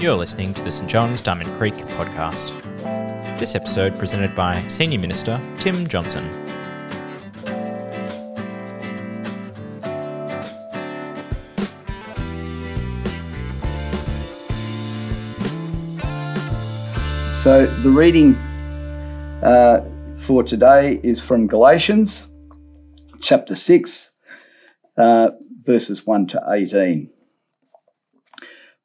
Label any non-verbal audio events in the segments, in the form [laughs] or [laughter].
You're listening to the St John's Diamond Creek podcast. This episode presented by Senior Minister Tim Johnson. So the reading uh, for today is from Galatians chapter 6, uh, verses 1 to 18.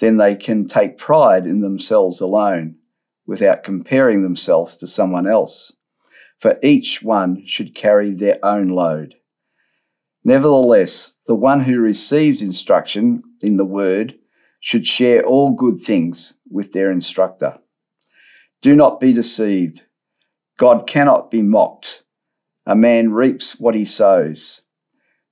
Then they can take pride in themselves alone without comparing themselves to someone else. For each one should carry their own load. Nevertheless, the one who receives instruction in the word should share all good things with their instructor. Do not be deceived. God cannot be mocked. A man reaps what he sows.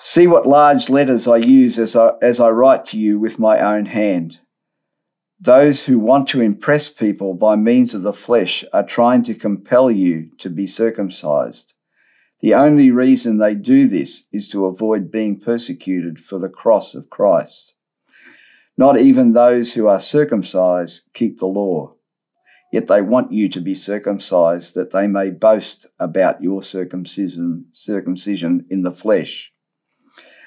See what large letters I use as I, as I write to you with my own hand. Those who want to impress people by means of the flesh are trying to compel you to be circumcised. The only reason they do this is to avoid being persecuted for the cross of Christ. Not even those who are circumcised keep the law. Yet they want you to be circumcised that they may boast about your circumcision, circumcision in the flesh.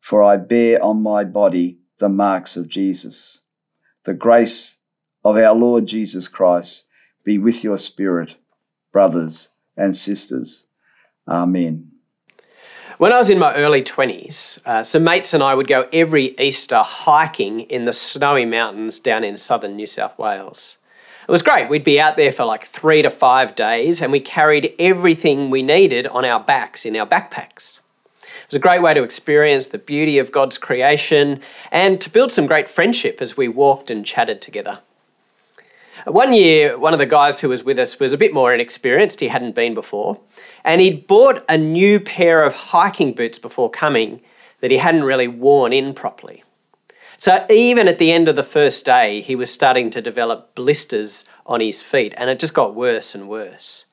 for I bear on my body the marks of Jesus. The grace of our Lord Jesus Christ be with your spirit, brothers and sisters. Amen. When I was in my early 20s, uh, some mates and I would go every Easter hiking in the snowy mountains down in southern New South Wales. It was great. We'd be out there for like three to five days and we carried everything we needed on our backs in our backpacks. Was a great way to experience the beauty of God's creation and to build some great friendship as we walked and chatted together. One year, one of the guys who was with us was a bit more inexperienced, he hadn't been before, and he'd bought a new pair of hiking boots before coming that he hadn't really worn in properly. So even at the end of the first day, he was starting to develop blisters on his feet, and it just got worse and worse.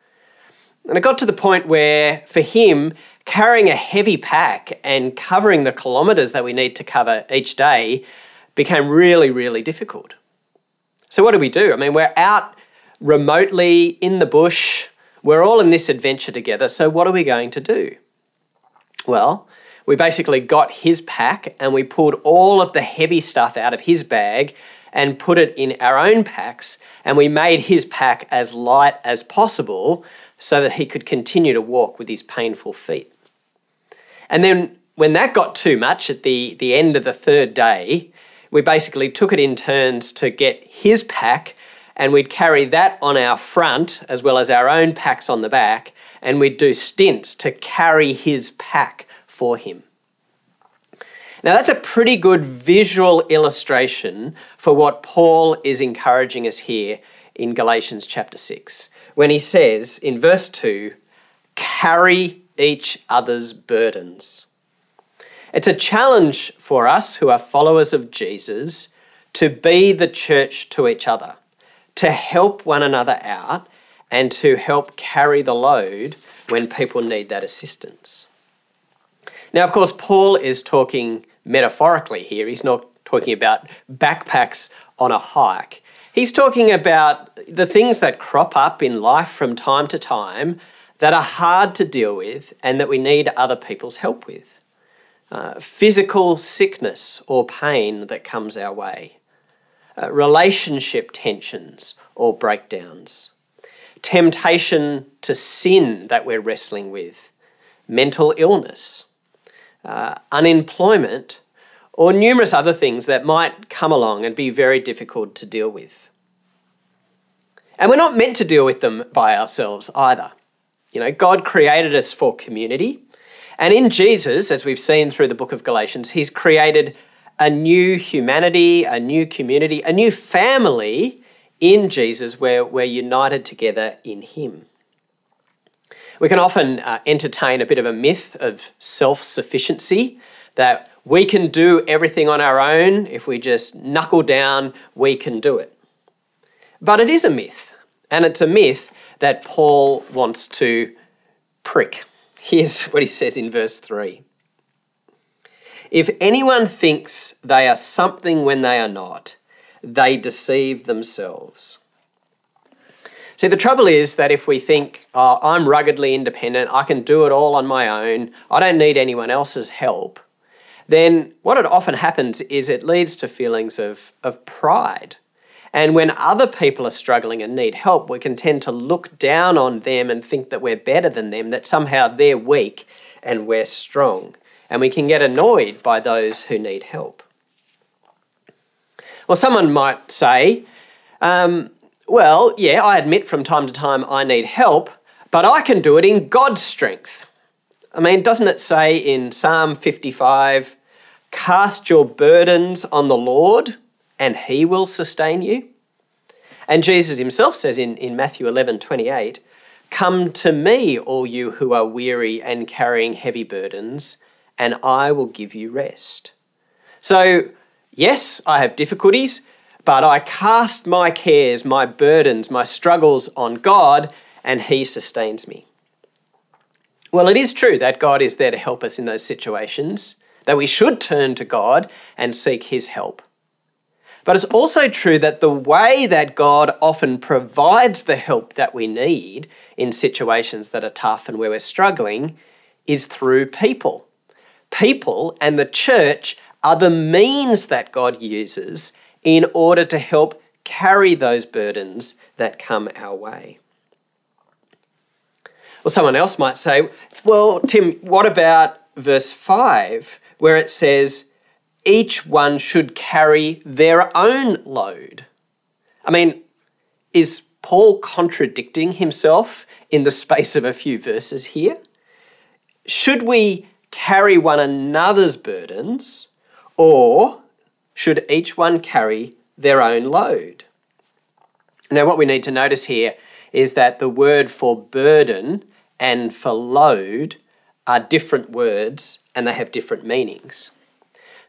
And it got to the point where, for him, carrying a heavy pack and covering the kilometres that we need to cover each day became really, really difficult. So, what do we do? I mean, we're out remotely in the bush, we're all in this adventure together, so what are we going to do? Well, we basically got his pack and we pulled all of the heavy stuff out of his bag and put it in our own packs and we made his pack as light as possible so that he could continue to walk with his painful feet. And then when that got too much at the, the end of the third day, we basically took it in turns to get his pack and we'd carry that on our front as well as our own packs on the back and we'd do stints to carry his pack for him. Now, that's a pretty good visual illustration for what Paul is encouraging us here in Galatians chapter 6, when he says in verse 2 carry each other's burdens. It's a challenge for us who are followers of Jesus to be the church to each other, to help one another out, and to help carry the load when people need that assistance. Now, of course, Paul is talking metaphorically here. He's not talking about backpacks on a hike. He's talking about the things that crop up in life from time to time that are hard to deal with and that we need other people's help with. Uh, physical sickness or pain that comes our way, uh, relationship tensions or breakdowns, temptation to sin that we're wrestling with, mental illness, uh, unemployment, or numerous other things that might come along and be very difficult to deal with. And we're not meant to deal with them by ourselves either. You know, God created us for community. And in Jesus, as we've seen through the book of Galatians, He's created a new humanity, a new community, a new family in Jesus where we're united together in Him. We can often uh, entertain a bit of a myth of self sufficiency that we can do everything on our own. If we just knuckle down, we can do it. But it is a myth, and it's a myth that Paul wants to prick. Here's what he says in verse 3 If anyone thinks they are something when they are not, they deceive themselves. See, the trouble is that if we think, oh, I'm ruggedly independent, I can do it all on my own, I don't need anyone else's help, then what it often happens is it leads to feelings of, of pride. And when other people are struggling and need help, we can tend to look down on them and think that we're better than them, that somehow they're weak and we're strong. And we can get annoyed by those who need help. Well, someone might say, um, well, yeah, I admit from time to time I need help, but I can do it in God's strength. I mean, doesn't it say in Psalm 55, cast your burdens on the Lord and he will sustain you? And Jesus himself says in, in Matthew 11, 28, Come to me, all you who are weary and carrying heavy burdens, and I will give you rest. So, yes, I have difficulties, but I cast my cares, my burdens, my struggles on God, and He sustains me. Well, it is true that God is there to help us in those situations, that we should turn to God and seek His help. But it's also true that the way that God often provides the help that we need in situations that are tough and where we're struggling is through people. People and the church are the means that God uses in order to help carry those burdens that come our way. Well, someone else might say, well, Tim, what about verse 5, where it says, each one should carry their own load? I mean, is Paul contradicting himself in the space of a few verses here? Should we carry one another's burdens, or should each one carry their own load. Now, what we need to notice here is that the word for burden and for load are different words and they have different meanings.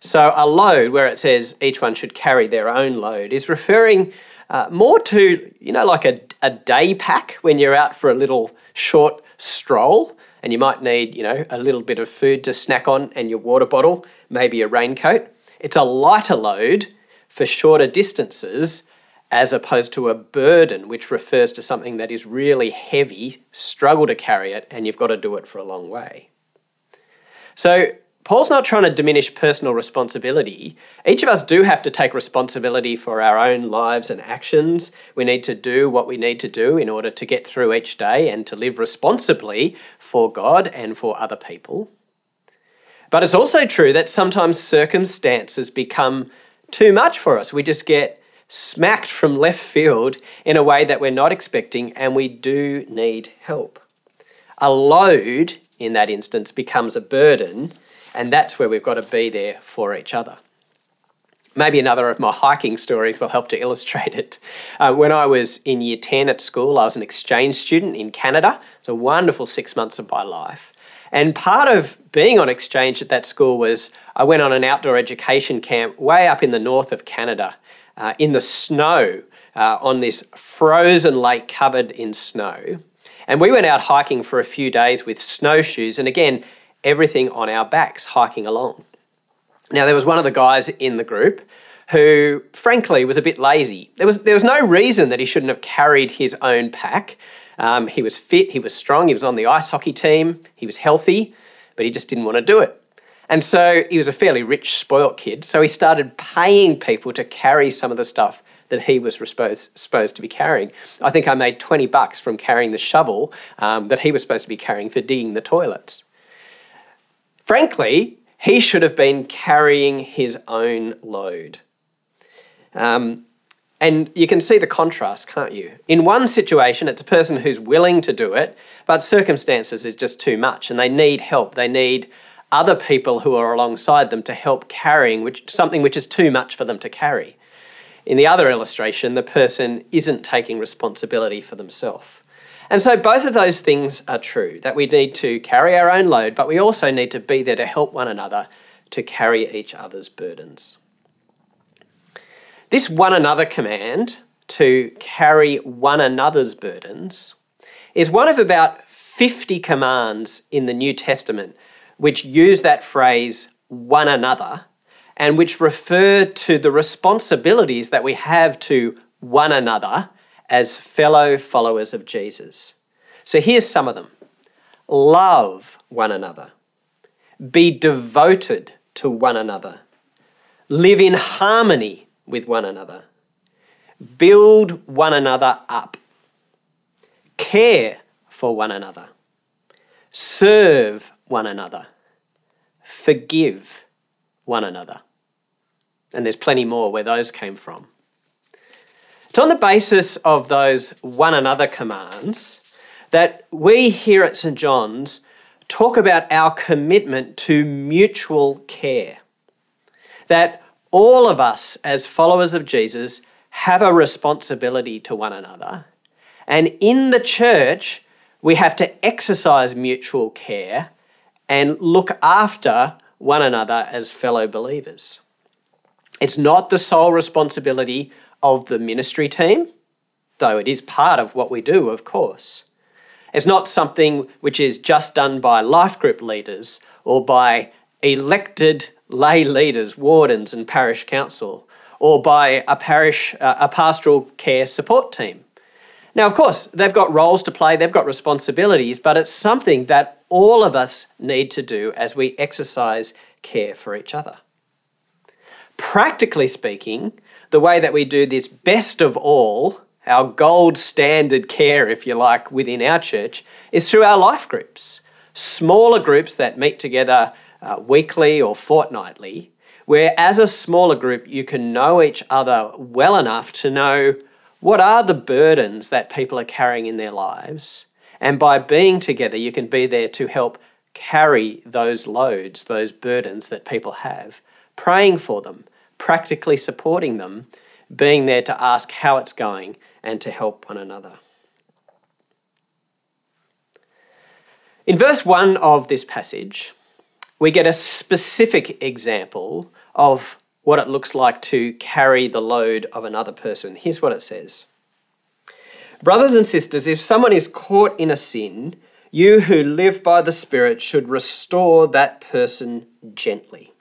So, a load, where it says each one should carry their own load, is referring uh, more to, you know, like a, a day pack when you're out for a little short stroll and you might need, you know, a little bit of food to snack on and your water bottle, maybe a raincoat. It's a lighter load for shorter distances as opposed to a burden, which refers to something that is really heavy, struggle to carry it, and you've got to do it for a long way. So, Paul's not trying to diminish personal responsibility. Each of us do have to take responsibility for our own lives and actions. We need to do what we need to do in order to get through each day and to live responsibly for God and for other people. But it's also true that sometimes circumstances become too much for us. We just get smacked from left field in a way that we're not expecting, and we do need help. A load in that instance becomes a burden, and that's where we've got to be there for each other. Maybe another of my hiking stories will help to illustrate it. Uh, when I was in year 10 at school, I was an exchange student in Canada. It was a wonderful six months of my life. And part of being on exchange at that school was I went on an outdoor education camp way up in the north of Canada. uh, in the snow uh, on this frozen lake covered in snow. And we went out hiking for a few days with snowshoes, and again, everything on our backs hiking along. Now, there was one of the guys in the group who, frankly, was a bit lazy. There was, there was no reason that he shouldn't have carried his own pack. Um, he was fit, he was strong, he was on the ice hockey team, he was healthy, but he just didn't want to do it. And so he was a fairly rich, spoilt kid, so he started paying people to carry some of the stuff that he was supposed, to be carrying. I think I made 20 bucks from carrying the shovel um, that he was supposed to be carrying for digging the toilets. Frankly, he should have been carrying his own load. Um, and you can see the contrast, can't you? In one situation, it's a person who's willing to do it, but circumstances is just too much and they need help. They need other people who are alongside them to help carrying which, something which is too much for them to carry. In the other illustration, the person isn't taking responsibility for themselves. And so both of those things are true that we need to carry our own load, but we also need to be there to help one another to carry each other's burdens. This one another command to carry one another's burdens is one of about 50 commands in the New Testament which use that phrase one another and which refer to the responsibilities that we have to one another as fellow followers of Jesus. So here's some of them. Love one another, be devoted to one another, live in harmony with one another, build one another up, care for one another, serve one another, forgive one another. And there's plenty more where those came from. It's on the basis of those one another commands that we here at St. John's talk about our commitment to mutual care. That all of us, as followers of Jesus, have a responsibility to one another. And in the church, we have to exercise mutual care and look after one another as fellow believers. It's not the sole responsibility of the ministry team, though it is part of what we do, of course. It's not something which is just done by life group leaders or by elected lay leaders, wardens, and parish council, or by a parish, uh, a pastoral care support team. Now, of course, they've got roles to play, they've got responsibilities, but it's something that all of us need to do as we exercise care for each other. Practically speaking, the way that we do this best of all, our gold standard care, if you like, within our church, is through our life groups. Smaller groups that meet together uh, weekly or fortnightly, where as a smaller group you can know each other well enough to know what are the burdens that people are carrying in their lives. And by being together, you can be there to help carry those loads, those burdens that people have, praying for them, practically supporting them, being there to ask how it's going and to help one another. In verse 1 of this passage, we get a specific example of what it looks like to carry the load of another person. Here's what it says Brothers and sisters, if someone is caught in a sin, you who live by the Spirit should restore that person gently.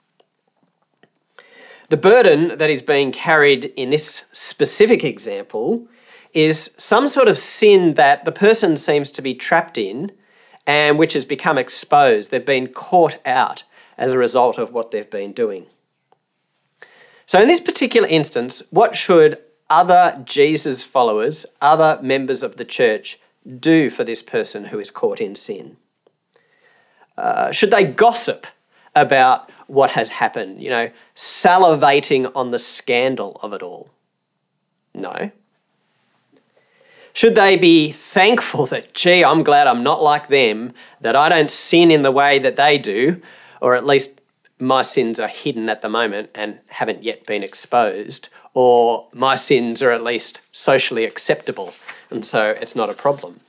The burden that is being carried in this specific example is some sort of sin that the person seems to be trapped in and which has become exposed. They've been caught out as a result of what they've been doing. So, in this particular instance, what should other Jesus followers, other members of the church, do for this person who is caught in sin? Uh, should they gossip about what has happened, you know, salivating on the scandal of it all? No. Should they be thankful that, gee, I'm glad I'm not like them, that I don't sin in the way that they do, or at least my sins are hidden at the moment and haven't yet been exposed, or my sins are at least socially acceptable, and so it's not a problem?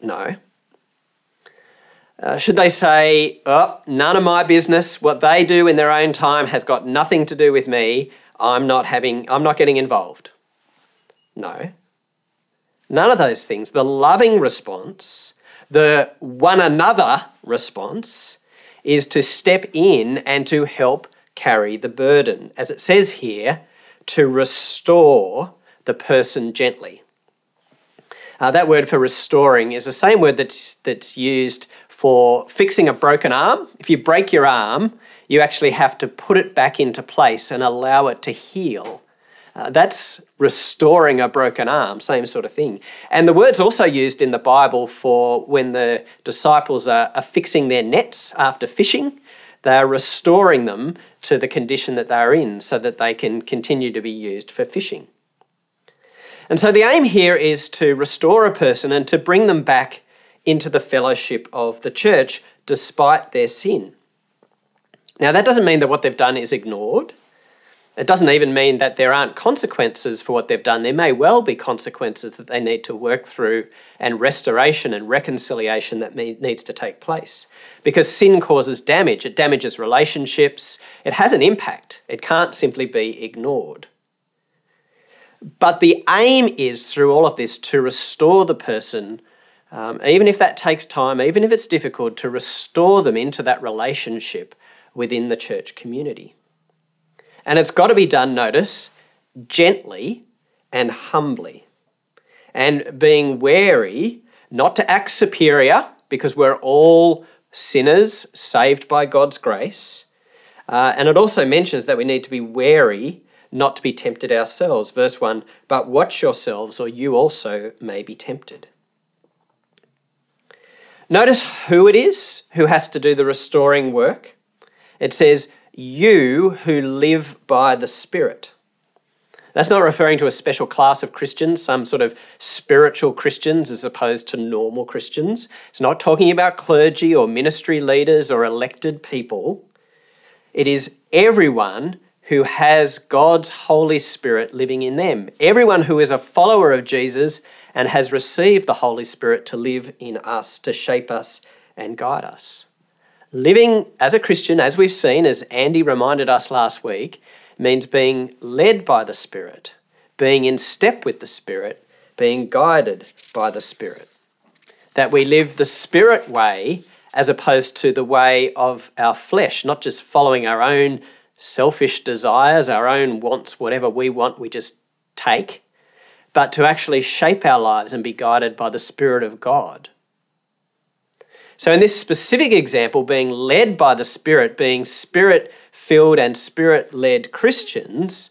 No. Uh, should they say, oh, none of my business, what they do in their own time has got nothing to do with me, I'm not having I'm not getting involved. No. None of those things. The loving response, the one another response is to step in and to help carry the burden. As it says here, to restore the person gently. Uh, that word for restoring is the same word that's, that's used for fixing a broken arm. If you break your arm, you actually have to put it back into place and allow it to heal. Uh, that's restoring a broken arm, same sort of thing. And the word's also used in the Bible for when the disciples are, are fixing their nets after fishing. They are restoring them to the condition that they are in so that they can continue to be used for fishing. And so the aim here is to restore a person and to bring them back into the fellowship of the church despite their sin. Now, that doesn't mean that what they've done is ignored. It doesn't even mean that there aren't consequences for what they've done. There may well be consequences that they need to work through and restoration and reconciliation that needs to take place. Because sin causes damage, it damages relationships, it has an impact. It can't simply be ignored. But the aim is through all of this to restore the person, um, even if that takes time, even if it's difficult, to restore them into that relationship within the church community. And it's got to be done, notice, gently and humbly. And being wary not to act superior, because we're all sinners saved by God's grace. Uh, and it also mentions that we need to be wary not to be tempted ourselves. Verse 1 But watch yourselves, or you also may be tempted. Notice who it is who has to do the restoring work. It says, You who live by the Spirit. That's not referring to a special class of Christians, some sort of spiritual Christians as opposed to normal Christians. It's not talking about clergy or ministry leaders or elected people. It is everyone who has God's Holy Spirit living in them. Everyone who is a follower of Jesus and has received the Holy Spirit to live in us, to shape us and guide us. Living as a Christian, as we've seen, as Andy reminded us last week, means being led by the Spirit, being in step with the Spirit, being guided by the Spirit. That we live the Spirit way as opposed to the way of our flesh, not just following our own selfish desires, our own wants, whatever we want, we just take, but to actually shape our lives and be guided by the Spirit of God. So, in this specific example, being led by the Spirit, being spirit filled and spirit led Christians,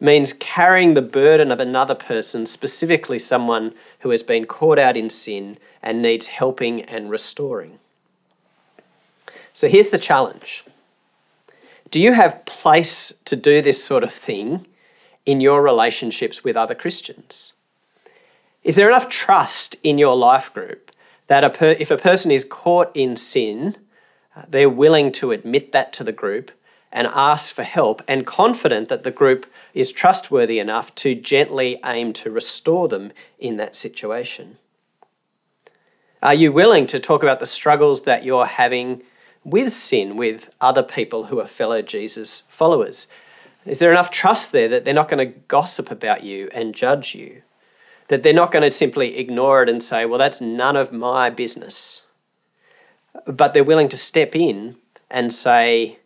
means carrying the burden of another person, specifically someone who has been caught out in sin and needs helping and restoring. So, here's the challenge do you have place to do this sort of thing in your relationships with other Christians? Is there enough trust in your life group that a per- if a person is caught in sin, uh, they're willing to admit that to the group and ask for help and confident that the group is trustworthy enough to gently aim to restore them in that situation? Are you willing to talk about the struggles that you're having with sin with other people who are fellow Jesus followers? Is there enough trust there that they're not going to gossip about you and judge you? That they're not going to simply ignore it and say, well, that's none of my business. But they're willing to step in and say,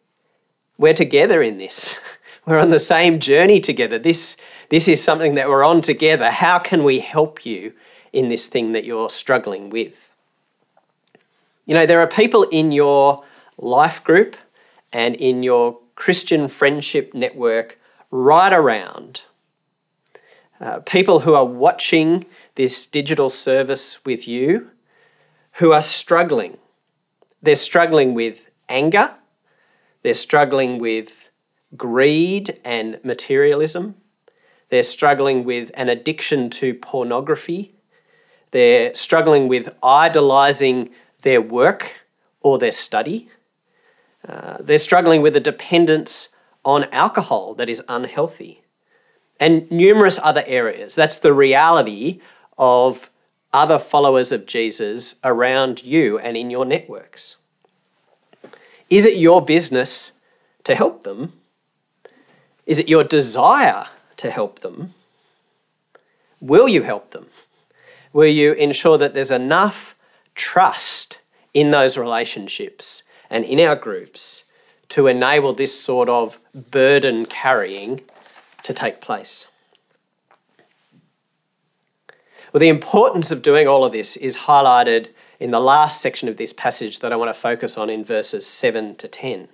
we're together in this. [laughs] We're on the same journey together. This, this is something that we're on together. How can we help you in this thing that you're struggling with? You know, there are people in your life group and in your Christian friendship network right around. Uh, people who are watching this digital service with you who are struggling. They're struggling with anger, they're struggling with greed and materialism, they're struggling with an addiction to pornography, they're struggling with idolizing their work or their study. Uh, they're struggling with a dependence on alcohol that is unhealthy and numerous other areas. That's the reality of other followers of Jesus around you and in your networks. Is it your business to help them? Is it your desire to help them? Will you help them? Will you ensure that there's enough trust in those relationships and in our groups to enable this sort of burden carrying to take place? Well, the importance of doing all of this is highlighted in the last section of this passage that I want to focus on in verses 7 to 10,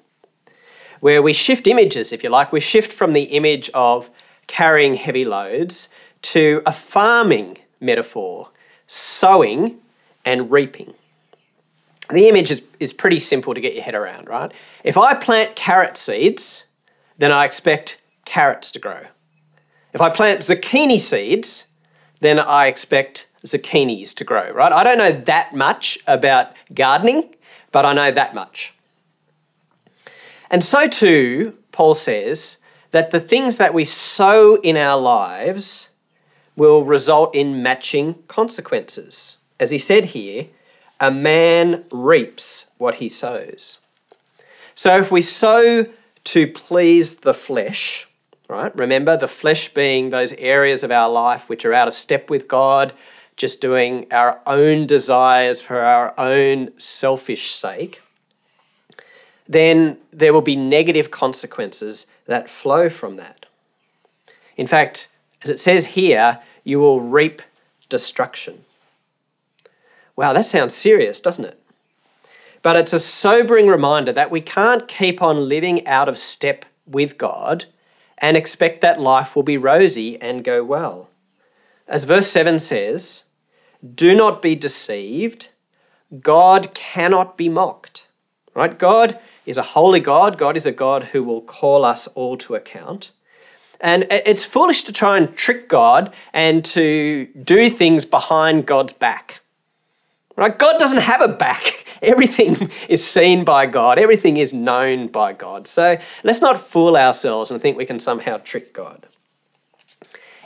where we shift images, if you like. We shift from the image of carrying heavy loads to a farming metaphor, sowing and reaping. The image is, is pretty simple to get your head around, right? If I plant carrot seeds, then I expect carrots to grow. If I plant zucchini seeds, then I expect zucchinis to grow, right? I don't know that much about gardening, but I know that much. And so too, Paul says that the things that we sow in our lives will result in matching consequences. As he said here, a man reaps what he sows. So if we sow to please the flesh, right? Remember the flesh being those areas of our life which are out of step with God, just doing our own desires for our own selfish sake, then there will be negative consequences that flow from that. In fact, as it says here, you will reap destruction. Wow, that sounds serious, doesn't it? But it's a sobering reminder that we can't keep on living out of step with God and expect that life will be rosy and go well. As verse 7 says, do not be deceived. God cannot be mocked. Right? God is a holy God. God is a God who will call us all to account. And it's foolish to try and trick God and to do things behind God's back. Right? God doesn't have a back. [laughs] Everything is seen by God, everything is known by God. So let's not fool ourselves and think we can somehow trick God.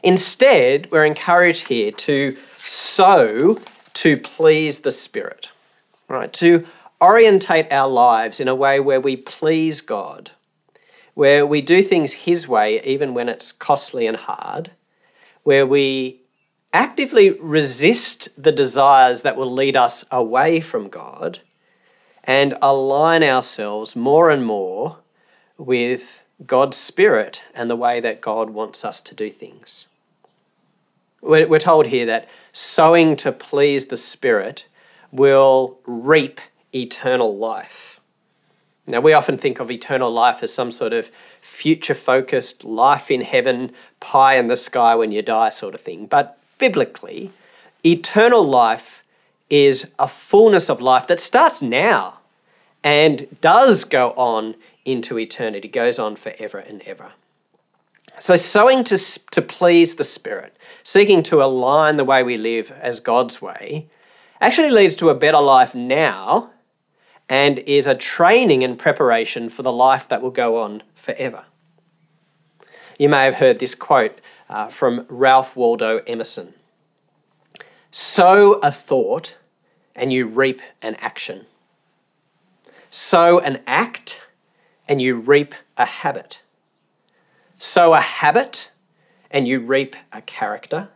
Instead, we're encouraged here to sow to please the Spirit, right? To orientate our lives in a way where we please God, where we do things His way even when it's costly and hard, where we actively resist the desires that will lead us away from God and align ourselves more and more with God's Spirit and the way that God wants us to do things. We're told here that sowing to please the Spirit will reap eternal life. Now, we often think of eternal life as some sort of future focused life in heaven, pie in the sky when you die sort of thing. But biblically, eternal life is a fullness of life that starts now and does go on into eternity, goes on forever and ever. So, sowing to, to please the Spirit, seeking to align the way we live as God's way, actually leads to a better life now and is a training and preparation for the life that will go on forever. You may have heard this quote uh, from Ralph Waldo Emerson Sow a thought and you reap an action. Sow an act and you reap a habit. Sow a habit and you reap a character.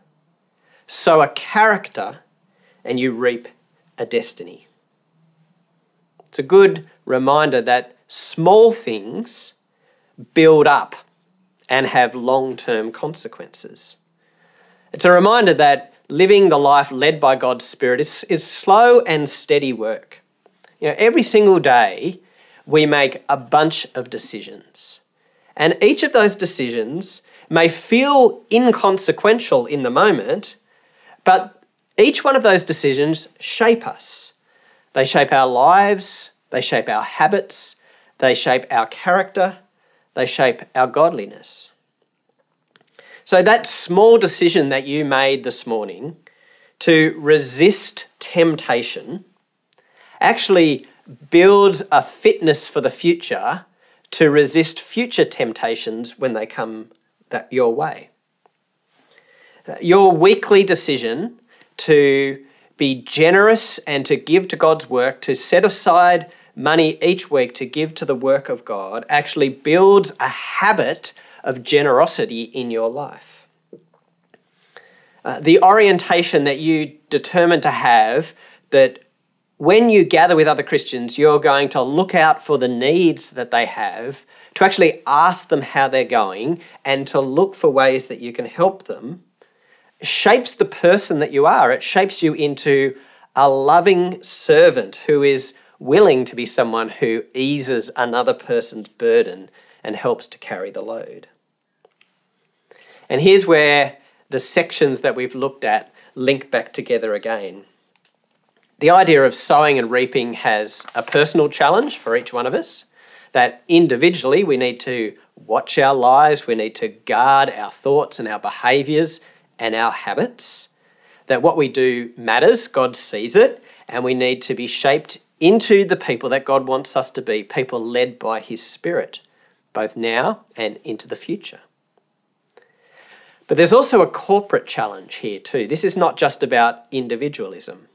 Sow a character and you reap a destiny. It's a good reminder that small things build up and have long term consequences. It's a reminder that living the life led by God's Spirit is, is slow and steady work. You know, every single day we make a bunch of decisions. And each of those decisions may feel inconsequential in the moment, but each one of those decisions shape us. They shape our lives, they shape our habits, they shape our character, they shape our godliness. So, that small decision that you made this morning to resist temptation actually builds a fitness for the future to resist future temptations when they come that your way. Your weekly decision to be generous and to give to God's work, to set aside money each week to give to the work of God, actually builds a habit of generosity in your life. Uh, the orientation that you determine to have that when you gather with other Christians, you're going to look out for the needs that they have, to actually ask them how they're going, and to look for ways that you can help them, shapes the person that you are. It shapes you into a loving servant who is willing to be someone who eases another person's burden and helps to carry the load. And here's where the sections that we've looked at link back together again. The idea of sowing and reaping has a personal challenge for each one of us. That individually we need to watch our lives, we need to guard our thoughts and our behaviours and our habits. That what we do matters, God sees it, and we need to be shaped into the people that God wants us to be, people led by His Spirit, both now and into the future. But there's also a corporate challenge here, too. This is not just about individualism.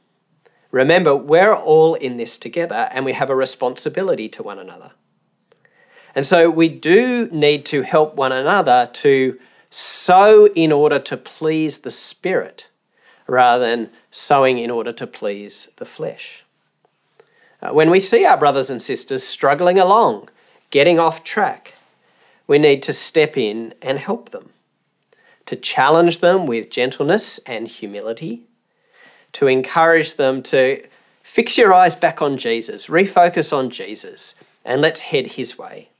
Remember, we're all in this together and we have a responsibility to one another. And so we do need to help one another to sow in order to please the Spirit rather than sowing in order to please the flesh. Uh, when we see our brothers and sisters struggling along, getting off track, we need to step in and help them, to challenge them with gentleness and humility to encourage them to fix your eyes back on Jesus, refocus on Jesus, and let's head his way.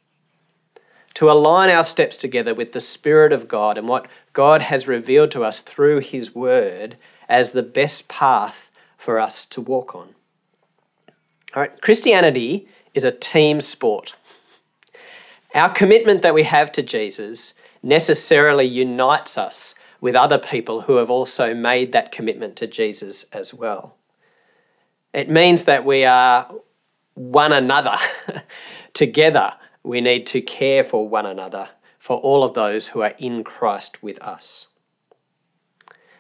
To align our steps together with the Spirit of God and what God has revealed to us through his word as the best path for us to walk on. All right, Christianity is a team sport. Our commitment that we have to Jesus necessarily unites us with other people who have also made that commitment to Jesus as well. It means that we are one another. [laughs] Together, we need to care for one another, for all of those who are in Christ with us.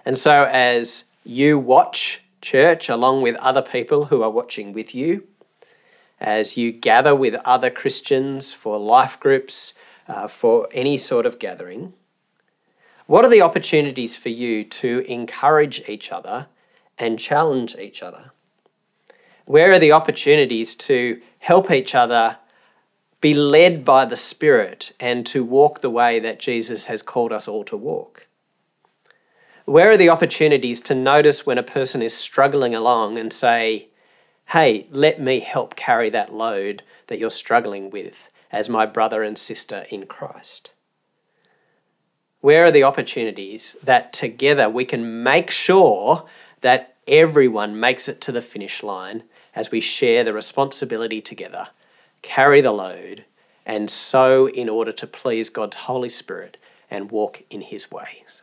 And so, as you watch church along with other people who are watching with you, as you gather with other Christians for life groups, uh, for any sort of gathering, what are the opportunities for you to encourage each other and challenge each other? Where are the opportunities to help each other be led by the Spirit and to walk the way that Jesus has called us all to walk? Where are the opportunities to notice when a person is struggling along and say, hey, let me help carry that load that you're struggling with as my brother and sister in Christ? Where are the opportunities that together we can make sure that everyone makes it to the finish line as we share the responsibility together, carry the load, and sow in order to please God's Holy Spirit and walk in His ways?